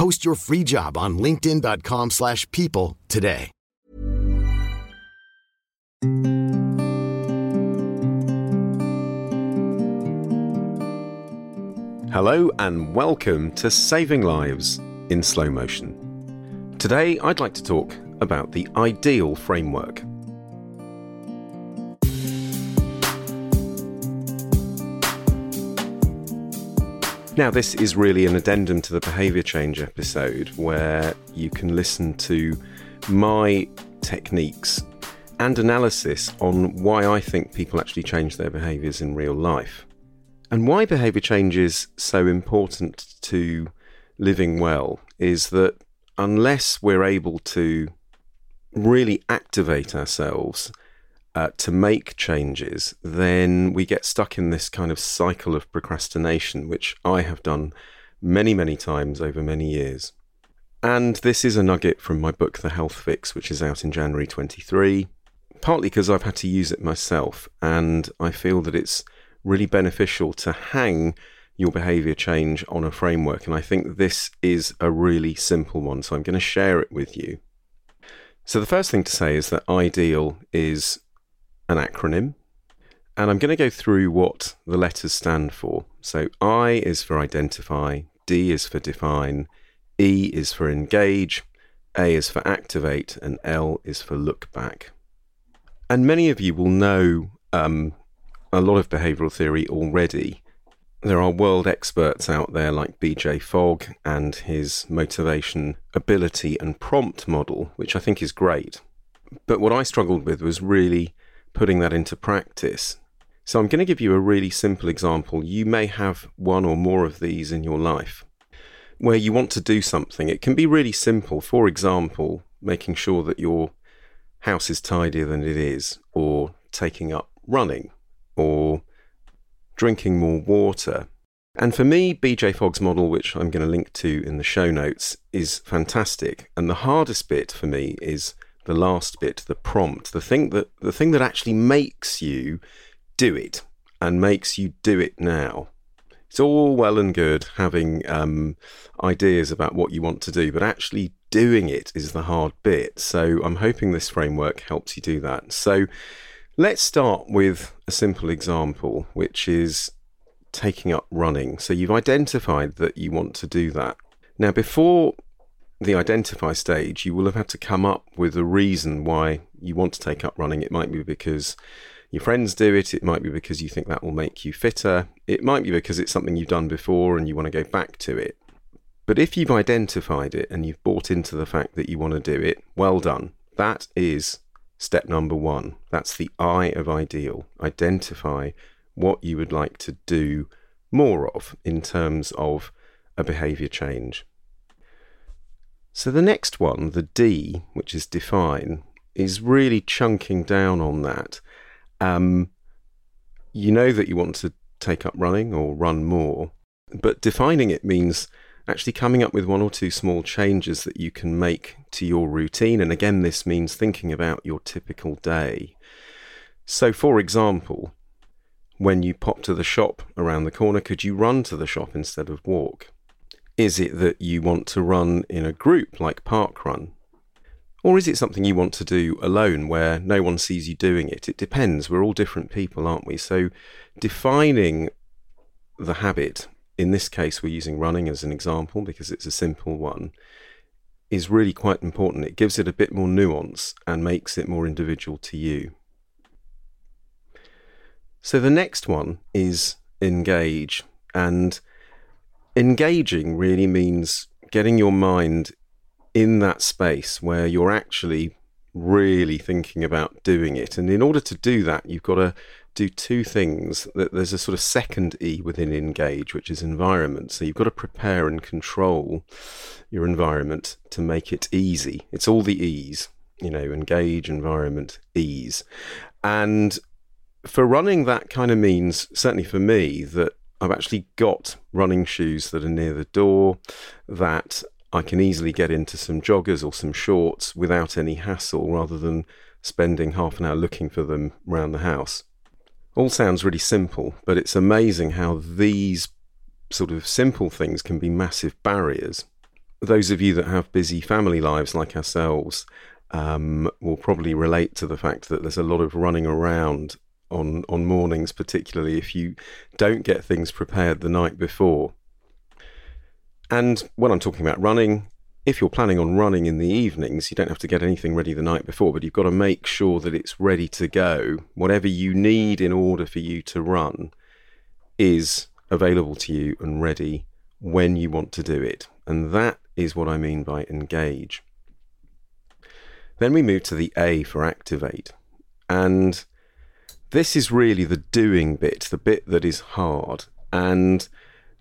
Post your free job on linkedin.com/people slash people today. Hello and welcome to Saving Lives in Slow Motion. Today I'd like to talk about the ideal framework. Now, this is really an addendum to the behaviour change episode where you can listen to my techniques and analysis on why I think people actually change their behaviours in real life. And why behaviour change is so important to living well is that unless we're able to really activate ourselves uh, to make changes, then we get stuck in this kind of cycle of procrastination, which I have done many, many times over many years. And this is a nugget from my book, The Health Fix, which is out in January 23, partly because I've had to use it myself, and I feel that it's really beneficial to hang your behavior change on a framework. And I think this is a really simple one, so I'm going to share it with you. So, the first thing to say is that IDEAL is an acronym. And I'm going to go through what the letters stand for. So I is for identify, D is for define, E is for engage, A is for activate, and L is for look back. And many of you will know um, a lot of behavioral theory already. There are world experts out there like BJ Fogg and his motivation, ability, and prompt model, which I think is great. But what I struggled with was really putting that into practice. So I'm going to give you a really simple example. You may have one or more of these in your life where you want to do something. It can be really simple. For example, making sure that your house is tidier than it is, or taking up running, or drinking more water. And for me, BJ Fogg's model, which I'm going to link to in the show notes, is fantastic. And the hardest bit for me is the last bit, the prompt, the thing that the thing that actually makes you do it and makes you do it now. It's all well and good having um, ideas about what you want to do, but actually doing it is the hard bit. So I'm hoping this framework helps you do that. So let's start with a simple example, which is taking up running. So you've identified that you want to do that. Now, before the identify stage, you will have had to come up with a reason why you want to take up running. It might be because your friends do it, it might be because you think that will make you fitter, it might be because it's something you've done before and you want to go back to it. But if you've identified it and you've bought into the fact that you want to do it, well done. That is step number one. That's the I of ideal. Identify what you would like to do more of in terms of a behavior change. So the next one, the D, which is define, is really chunking down on that. Um, you know that you want to take up running or run more, but defining it means actually coming up with one or two small changes that you can make to your routine. And again, this means thinking about your typical day. So, for example, when you pop to the shop around the corner, could you run to the shop instead of walk? Is it that you want to run in a group like Park Run? Or is it something you want to do alone where no one sees you doing it? It depends. We're all different people, aren't we? So defining the habit, in this case, we're using running as an example because it's a simple one, is really quite important. It gives it a bit more nuance and makes it more individual to you. So the next one is engage. And engaging really means getting your mind in that space where you're actually really thinking about doing it. And in order to do that, you've got to do two things. That there's a sort of second E within engage, which is environment. So you've got to prepare and control your environment to make it easy. It's all the E's, you know, engage, environment, ease. And for running, that kind of means, certainly for me, that I've actually got running shoes that are near the door, that I can easily get into some joggers or some shorts without any hassle rather than spending half an hour looking for them around the house. All sounds really simple, but it's amazing how these sort of simple things can be massive barriers. Those of you that have busy family lives like ourselves um, will probably relate to the fact that there's a lot of running around on on mornings, particularly if you don't get things prepared the night before. And when I'm talking about running, if you're planning on running in the evenings, you don't have to get anything ready the night before, but you've got to make sure that it's ready to go. Whatever you need in order for you to run is available to you and ready when you want to do it. And that is what I mean by engage. Then we move to the A for activate. And this is really the doing bit, the bit that is hard. And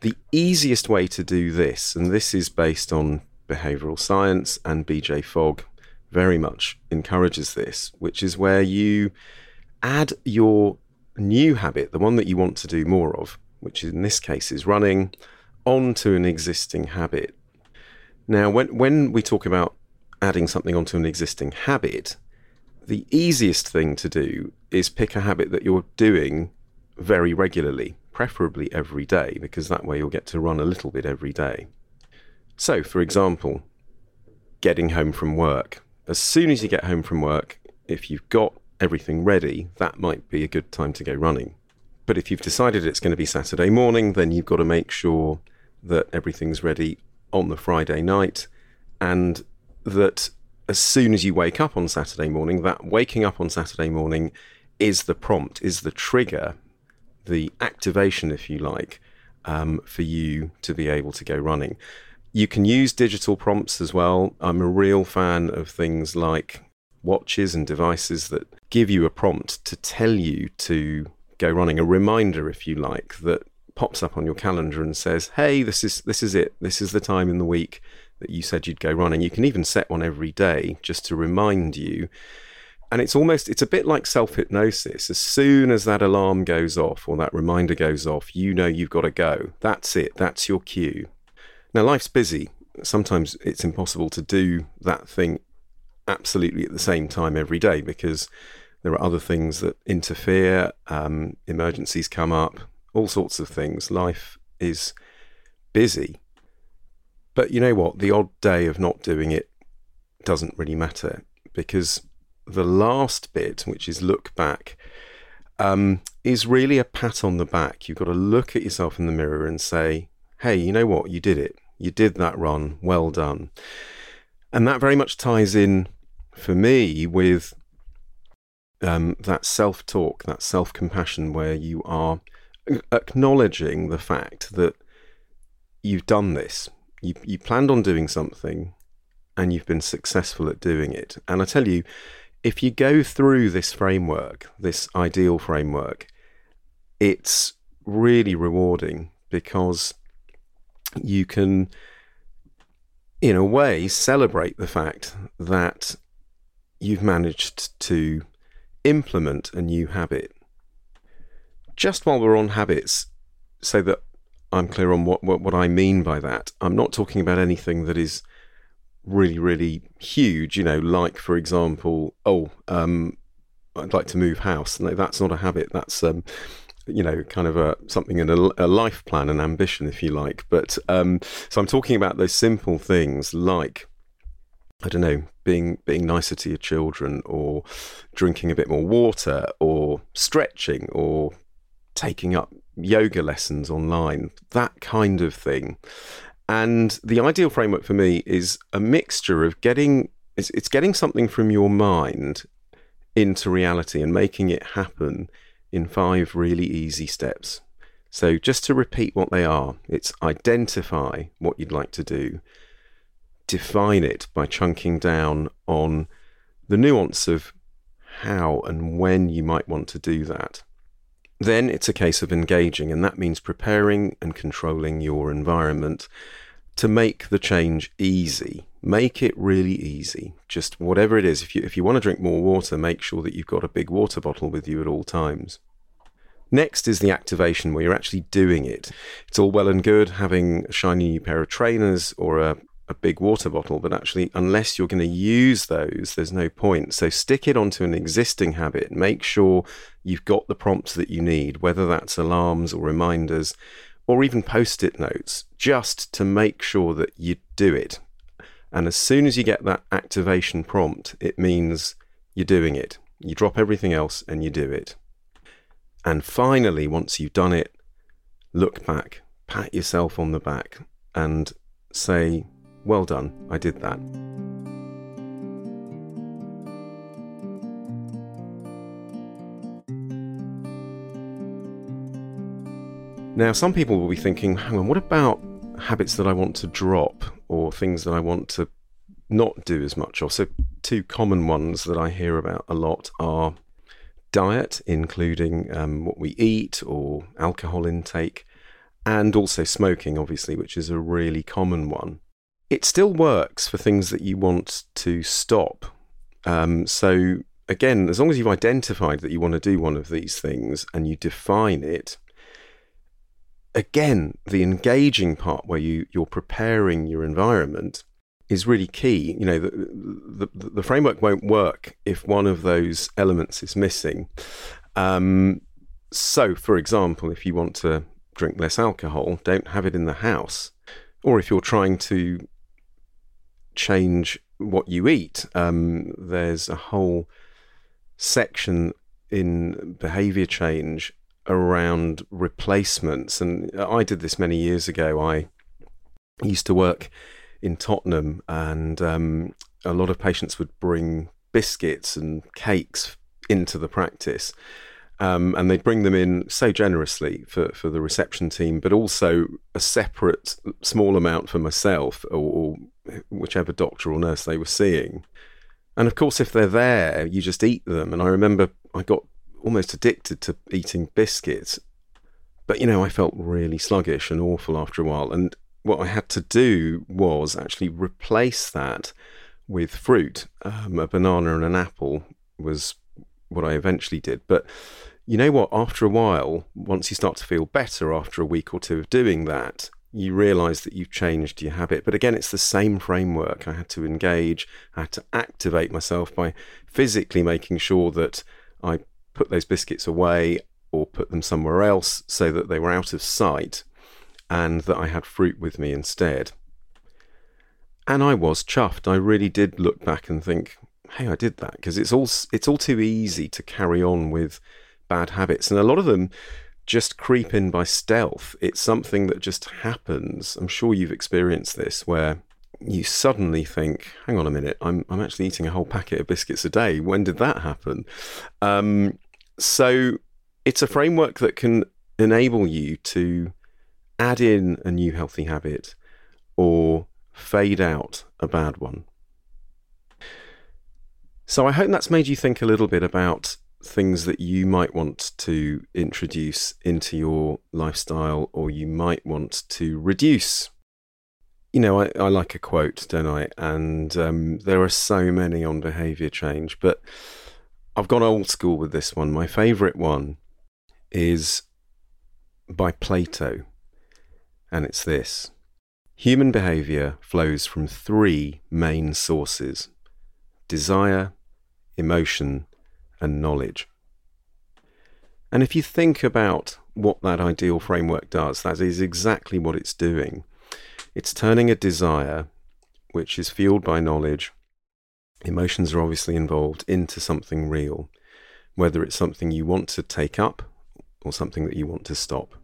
the easiest way to do this, and this is based on behavioral science, and BJ Fogg very much encourages this, which is where you add your new habit, the one that you want to do more of, which in this case is running, onto an existing habit. Now, when, when we talk about adding something onto an existing habit, the easiest thing to do is pick a habit that you're doing very regularly, preferably every day, because that way you'll get to run a little bit every day. So, for example, getting home from work. As soon as you get home from work, if you've got everything ready, that might be a good time to go running. But if you've decided it's going to be Saturday morning, then you've got to make sure that everything's ready on the Friday night and that as soon as you wake up on Saturday morning, that waking up on Saturday morning is the prompt, is the trigger, the activation, if you like, um, for you to be able to go running. You can use digital prompts as well. I'm a real fan of things like watches and devices that give you a prompt to tell you to go running, a reminder, if you like, that pops up on your calendar and says, "Hey, this is this is it. This is the time in the week that you said you'd go running. You can even set one every day just to remind you. And it's almost, it's a bit like self hypnosis. As soon as that alarm goes off or that reminder goes off, you know you've got to go. That's it. That's your cue. Now, life's busy. Sometimes it's impossible to do that thing absolutely at the same time every day because there are other things that interfere, um, emergencies come up, all sorts of things. Life is busy. But you know what? The odd day of not doing it doesn't really matter because the last bit, which is look back, um, is really a pat on the back. You've got to look at yourself in the mirror and say, hey, you know what? You did it. You did that run. Well done. And that very much ties in for me with um, that self talk, that self compassion, where you are acknowledging the fact that you've done this, you, you planned on doing something and you've been successful at doing it. And I tell you, if you go through this framework, this ideal framework, it's really rewarding because you can, in a way, celebrate the fact that you've managed to implement a new habit. Just while we're on habits, so that I'm clear on what, what, what I mean by that. I'm not talking about anything that is really, really huge, you know, like, for example, oh, um, I'd like to move house. No, that's not a habit. That's, um, you know, kind of a something in a, a, life plan, an ambition, if you like. But um, so I'm talking about those simple things like, I don't know, being being nicer to your children, or drinking a bit more water, or stretching, or taking up yoga lessons online, that kind of thing. And the ideal framework for me is a mixture of getting it's, it's getting something from your mind into reality and making it happen in five really easy steps. So, just to repeat what they are, it's identify what you'd like to do, define it by chunking down on the nuance of how and when you might want to do that. Then it's a case of engaging, and that means preparing and controlling your environment to make the change easy. Make it really easy. Just whatever it is. If you if you want to drink more water, make sure that you've got a big water bottle with you at all times. Next is the activation where you're actually doing it. It's all well and good having a shiny new pair of trainers or a, a big water bottle, but actually, unless you're going to use those, there's no point. So stick it onto an existing habit. Make sure you've got the prompts that you need, whether that's alarms or reminders or even post it notes, just to make sure that you do it. And as soon as you get that activation prompt, it means you're doing it. You drop everything else and you do it. And finally, once you've done it, look back, pat yourself on the back, and say, Well done, I did that. Now, some people will be thinking, hang on, what about habits that I want to drop or things that I want to not do as much of? So, two common ones that I hear about a lot are diet, including um, what we eat or alcohol intake, and also smoking, obviously, which is a really common one. It still works for things that you want to stop. Um, so, again, as long as you've identified that you want to do one of these things and you define it, again, the engaging part where you, you're preparing your environment is really key. You know, the, the, the framework won't work if one of those elements is missing. Um, so, for example, if you want to drink less alcohol, don't have it in the house. Or if you're trying to change what you eat, um, there's a whole section in behavior change around replacements. And I did this many years ago. I used to work in Tottenham, and um, a lot of patients would bring biscuits and cakes into the practice. Um, and they'd bring them in so generously for, for the reception team, but also a separate small amount for myself or, or whichever doctor or nurse they were seeing. And of course, if they're there, you just eat them. And I remember I got almost addicted to eating biscuits. But, you know, I felt really sluggish and awful after a while. And what I had to do was actually replace that with fruit. Um, a banana and an apple was what I eventually did. But you know what? After a while, once you start to feel better after a week or two of doing that, you realize that you've changed your habit. But again, it's the same framework. I had to engage, I had to activate myself by physically making sure that I put those biscuits away or put them somewhere else so that they were out of sight and that I had fruit with me instead. And I was chuffed. I really did look back and think, "Hey, I did that," because it's all it's all too easy to carry on with bad habits, and a lot of them just creep in by stealth. It's something that just happens. I'm sure you've experienced this where you suddenly think, hang on a minute, I'm, I'm actually eating a whole packet of biscuits a day. When did that happen? Um, so it's a framework that can enable you to add in a new healthy habit or fade out a bad one. So I hope that's made you think a little bit about things that you might want to introduce into your lifestyle or you might want to reduce. You know, I, I like a quote, don't I? And um, there are so many on behavior change, but I've gone old school with this one. My favorite one is by Plato and it's this Human behavior flows from three main sources desire, emotion, and knowledge. And if you think about what that ideal framework does, that is exactly what it's doing. It's turning a desire, which is fueled by knowledge, emotions are obviously involved, into something real, whether it's something you want to take up or something that you want to stop.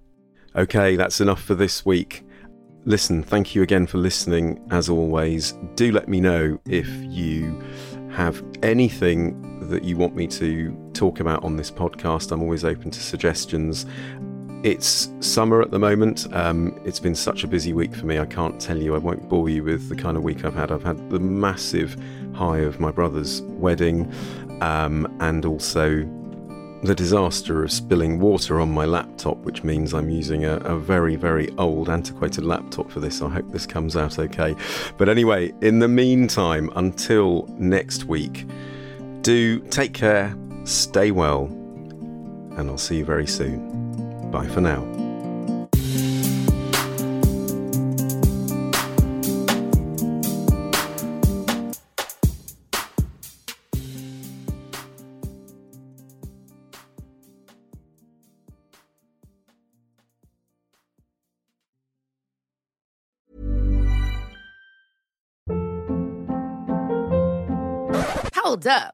Okay, that's enough for this week. listen, thank you again for listening. As always, do let me know if you have anything that you want me to talk about on this podcast. I'm always open to suggestions. It's summer at the moment. Um, it's been such a busy week for me. I can't tell you, I won't bore you with the kind of week I've had. I've had the massive high of my brother's wedding um, and also the disaster of spilling water on my laptop, which means I'm using a, a, very, very old, antiquated laptop for this. I hope this comes out okay. But anyway, in the meantime, until next week, do take care, stay well, and I'll see you very soon. Bye for now. Hold up.